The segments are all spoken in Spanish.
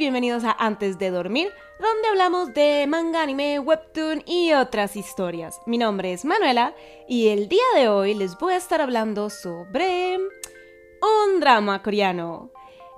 bienvenidos a Antes de Dormir, donde hablamos de manga, anime, webtoon y otras historias. Mi nombre es Manuela y el día de hoy les voy a estar hablando sobre un drama coreano.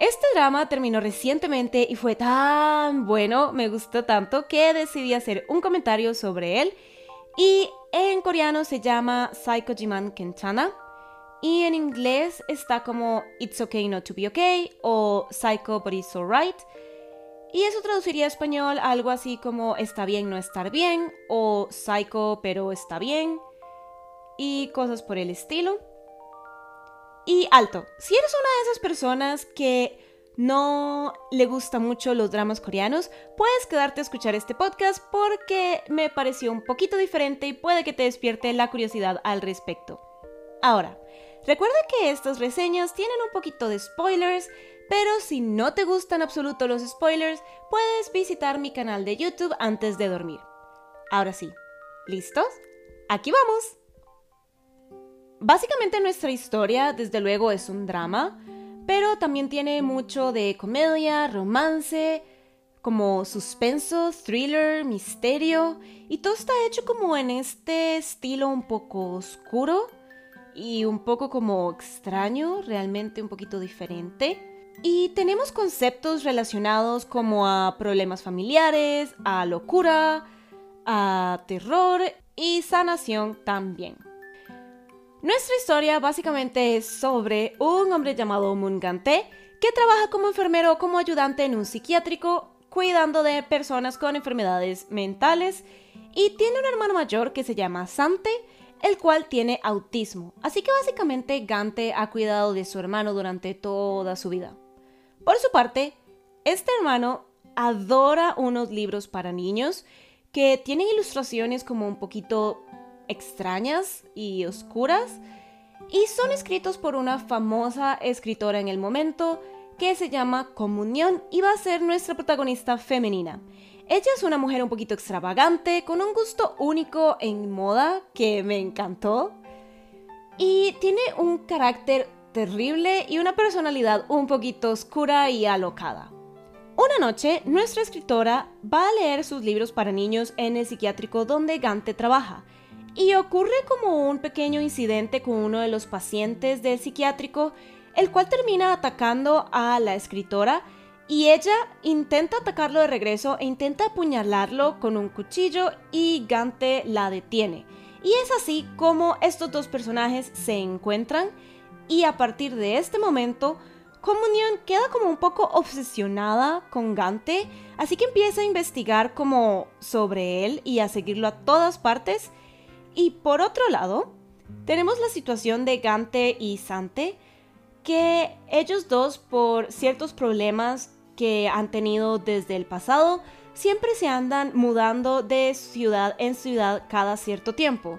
Este drama terminó recientemente y fue tan bueno, me gustó tanto que decidí hacer un comentario sobre él y en coreano se llama Psycho Jiman Kenchana y en inglés está como It's Okay Not to Be Okay o Psycho But It's Alright. Y eso traduciría a español algo así como Está bien no estar bien o Psycho pero está bien y cosas por el estilo. Y alto, si eres una de esas personas que no le gustan mucho los dramas coreanos, puedes quedarte a escuchar este podcast porque me pareció un poquito diferente y puede que te despierte la curiosidad al respecto. Ahora, Recuerda que estas reseñas tienen un poquito de spoilers, pero si no te gustan absoluto los spoilers, puedes visitar mi canal de YouTube antes de dormir. Ahora sí, ¿listos? Aquí vamos. Básicamente nuestra historia, desde luego, es un drama, pero también tiene mucho de comedia, romance, como suspenso, thriller, misterio, y todo está hecho como en este estilo un poco oscuro y un poco como extraño, realmente un poquito diferente. Y tenemos conceptos relacionados como a problemas familiares, a locura, a terror y sanación también. Nuestra historia básicamente es sobre un hombre llamado Mungante que trabaja como enfermero o como ayudante en un psiquiátrico cuidando de personas con enfermedades mentales y tiene un hermano mayor que se llama Sante el cual tiene autismo. Así que básicamente Gante ha cuidado de su hermano durante toda su vida. Por su parte, este hermano adora unos libros para niños que tienen ilustraciones como un poquito extrañas y oscuras y son escritos por una famosa escritora en el momento que se llama Comunión y va a ser nuestra protagonista femenina. Ella es una mujer un poquito extravagante, con un gusto único en moda que me encantó. Y tiene un carácter terrible y una personalidad un poquito oscura y alocada. Una noche, nuestra escritora va a leer sus libros para niños en el psiquiátrico donde Gante trabaja. Y ocurre como un pequeño incidente con uno de los pacientes del psiquiátrico, el cual termina atacando a la escritora y ella intenta atacarlo de regreso e intenta apuñalarlo con un cuchillo y Gante la detiene. Y es así como estos dos personajes se encuentran y a partir de este momento Comunión queda como un poco obsesionada con Gante, así que empieza a investigar como sobre él y a seguirlo a todas partes. Y por otro lado, tenemos la situación de Gante y Sante, que ellos dos por ciertos problemas que han tenido desde el pasado, siempre se andan mudando de ciudad en ciudad cada cierto tiempo.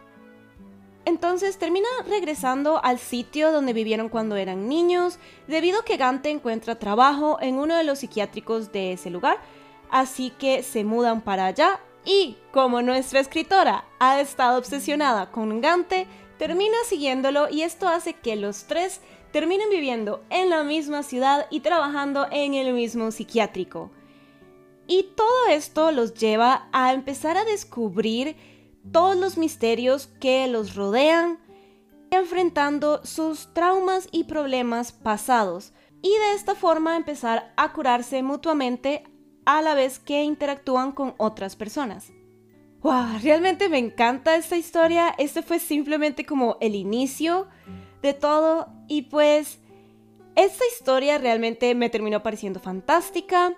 Entonces termina regresando al sitio donde vivieron cuando eran niños, debido a que Gante encuentra trabajo en uno de los psiquiátricos de ese lugar, así que se mudan para allá y como nuestra escritora ha estado obsesionada con Gante, termina siguiéndolo y esto hace que los tres terminan viviendo en la misma ciudad y trabajando en el mismo psiquiátrico. Y todo esto los lleva a empezar a descubrir todos los misterios que los rodean, enfrentando sus traumas y problemas pasados, y de esta forma empezar a curarse mutuamente a la vez que interactúan con otras personas. ¡Wow! Realmente me encanta esta historia. Este fue simplemente como el inicio de todo y pues esta historia realmente me terminó pareciendo fantástica.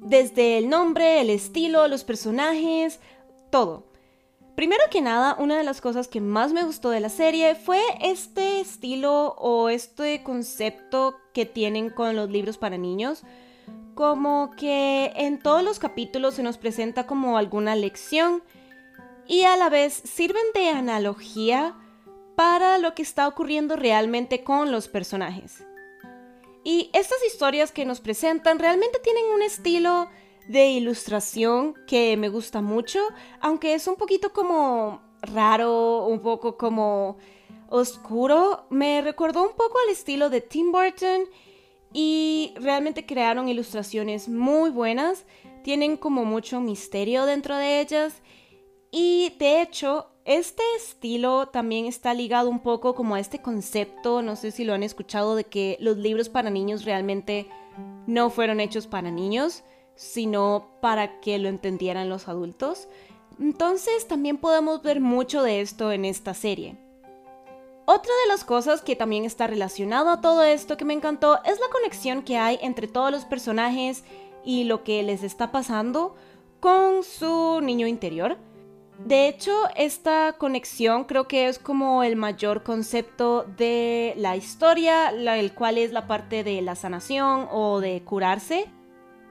Desde el nombre, el estilo, los personajes, todo. Primero que nada, una de las cosas que más me gustó de la serie fue este estilo o este concepto que tienen con los libros para niños. Como que en todos los capítulos se nos presenta como alguna lección y a la vez sirven de analogía para lo que está ocurriendo realmente con los personajes. Y estas historias que nos presentan realmente tienen un estilo de ilustración que me gusta mucho, aunque es un poquito como raro, un poco como oscuro. Me recordó un poco al estilo de Tim Burton y realmente crearon ilustraciones muy buenas, tienen como mucho misterio dentro de ellas y de hecho este estilo también está ligado un poco como a este concepto, no sé si lo han escuchado, de que los libros para niños realmente no fueron hechos para niños, sino para que lo entendieran los adultos. Entonces también podemos ver mucho de esto en esta serie. Otra de las cosas que también está relacionado a todo esto que me encantó es la conexión que hay entre todos los personajes y lo que les está pasando con su niño interior. De hecho, esta conexión creo que es como el mayor concepto de la historia, el cual es la parte de la sanación o de curarse.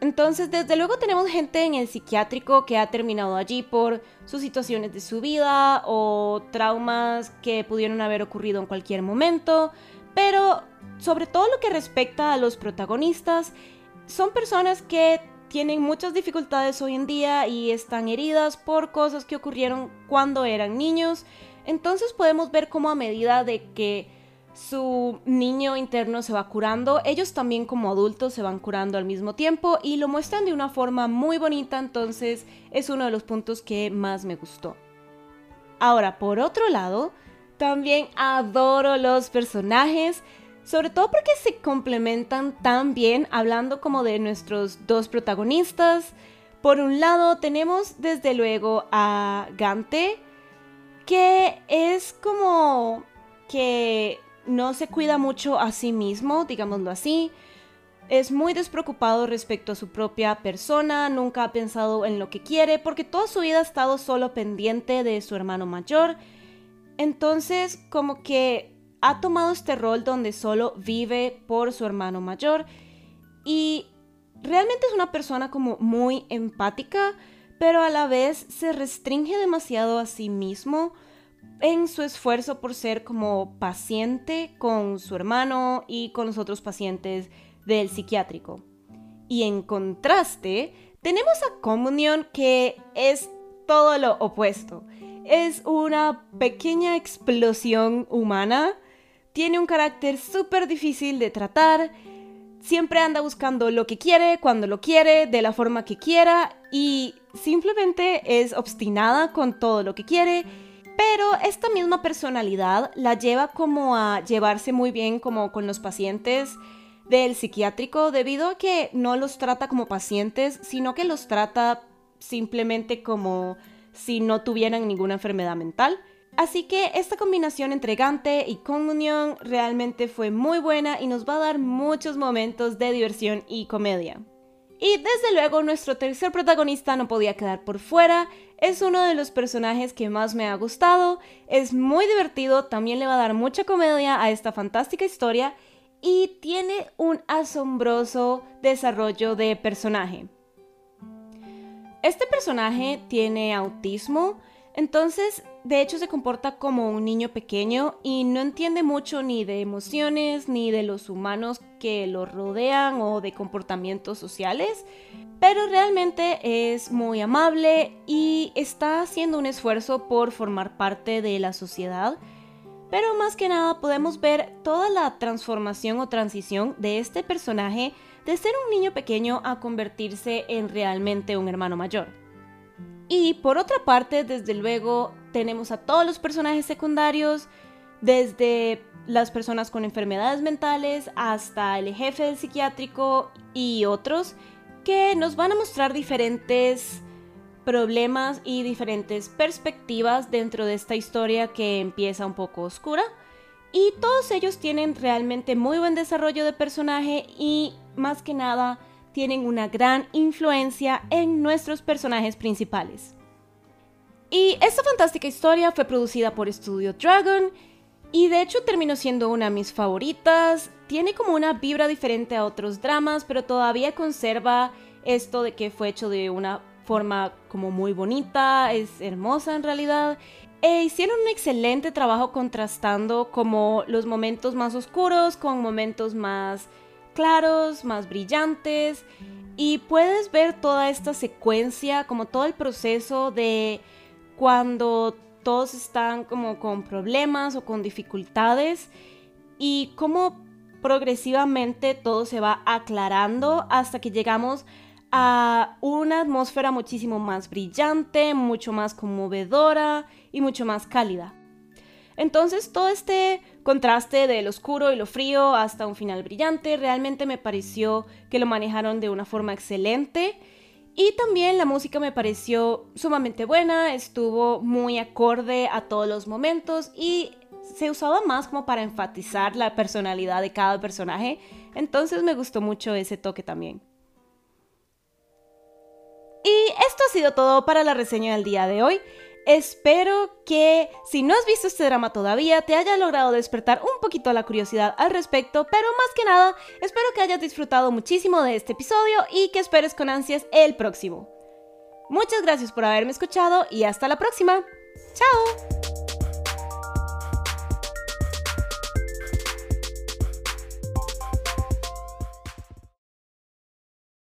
Entonces, desde luego tenemos gente en el psiquiátrico que ha terminado allí por sus situaciones de su vida o traumas que pudieron haber ocurrido en cualquier momento, pero sobre todo lo que respecta a los protagonistas, son personas que tienen muchas dificultades hoy en día y están heridas por cosas que ocurrieron cuando eran niños. Entonces podemos ver cómo a medida de que su niño interno se va curando, ellos también como adultos se van curando al mismo tiempo y lo muestran de una forma muy bonita, entonces es uno de los puntos que más me gustó. Ahora, por otro lado, también adoro los personajes, sobre todo porque se complementan tan bien, hablando como de nuestros dos protagonistas. Por un lado tenemos desde luego a Gante, que es como que no se cuida mucho a sí mismo, digámoslo así. Es muy despreocupado respecto a su propia persona, nunca ha pensado en lo que quiere, porque toda su vida ha estado solo pendiente de su hermano mayor. Entonces, como que ha tomado este rol donde solo vive por su hermano mayor y realmente es una persona como muy empática, pero a la vez se restringe demasiado a sí mismo en su esfuerzo por ser como paciente con su hermano y con los otros pacientes del psiquiátrico. Y en contraste, tenemos a Comunión que es todo lo opuesto. Es una pequeña explosión humana, tiene un carácter súper difícil de tratar, siempre anda buscando lo que quiere, cuando lo quiere, de la forma que quiera y simplemente es obstinada con todo lo que quiere pero esta misma personalidad la lleva como a llevarse muy bien como con los pacientes del psiquiátrico debido a que no los trata como pacientes, sino que los trata simplemente como si no tuvieran ninguna enfermedad mental. Así que esta combinación entre Gante y Comunión realmente fue muy buena y nos va a dar muchos momentos de diversión y comedia. Y desde luego nuestro tercer protagonista no podía quedar por fuera, es uno de los personajes que más me ha gustado, es muy divertido, también le va a dar mucha comedia a esta fantástica historia y tiene un asombroso desarrollo de personaje. Este personaje tiene autismo, entonces, de hecho, se comporta como un niño pequeño y no entiende mucho ni de emociones, ni de los humanos que lo rodean o de comportamientos sociales, pero realmente es muy amable y está haciendo un esfuerzo por formar parte de la sociedad. Pero más que nada podemos ver toda la transformación o transición de este personaje de ser un niño pequeño a convertirse en realmente un hermano mayor. Y por otra parte, desde luego, tenemos a todos los personajes secundarios, desde las personas con enfermedades mentales hasta el jefe del psiquiátrico y otros, que nos van a mostrar diferentes problemas y diferentes perspectivas dentro de esta historia que empieza un poco oscura. Y todos ellos tienen realmente muy buen desarrollo de personaje y más que nada tienen una gran influencia en nuestros personajes principales. Y esta fantástica historia fue producida por Studio Dragon y de hecho terminó siendo una de mis favoritas. Tiene como una vibra diferente a otros dramas, pero todavía conserva esto de que fue hecho de una forma como muy bonita, es hermosa en realidad. E hicieron un excelente trabajo contrastando como los momentos más oscuros con momentos más claros, más brillantes y puedes ver toda esta secuencia, como todo el proceso de cuando todos están como con problemas o con dificultades y cómo progresivamente todo se va aclarando hasta que llegamos a una atmósfera muchísimo más brillante, mucho más conmovedora y mucho más cálida. Entonces todo este contraste de lo oscuro y lo frío hasta un final brillante realmente me pareció que lo manejaron de una forma excelente y también la música me pareció sumamente buena, estuvo muy acorde a todos los momentos y se usaba más como para enfatizar la personalidad de cada personaje, entonces me gustó mucho ese toque también. Y esto ha sido todo para la reseña del día de hoy. Espero que si no has visto este drama todavía te haya logrado despertar un poquito la curiosidad al respecto, pero más que nada espero que hayas disfrutado muchísimo de este episodio y que esperes con ansias el próximo. Muchas gracias por haberme escuchado y hasta la próxima. ¡Chao!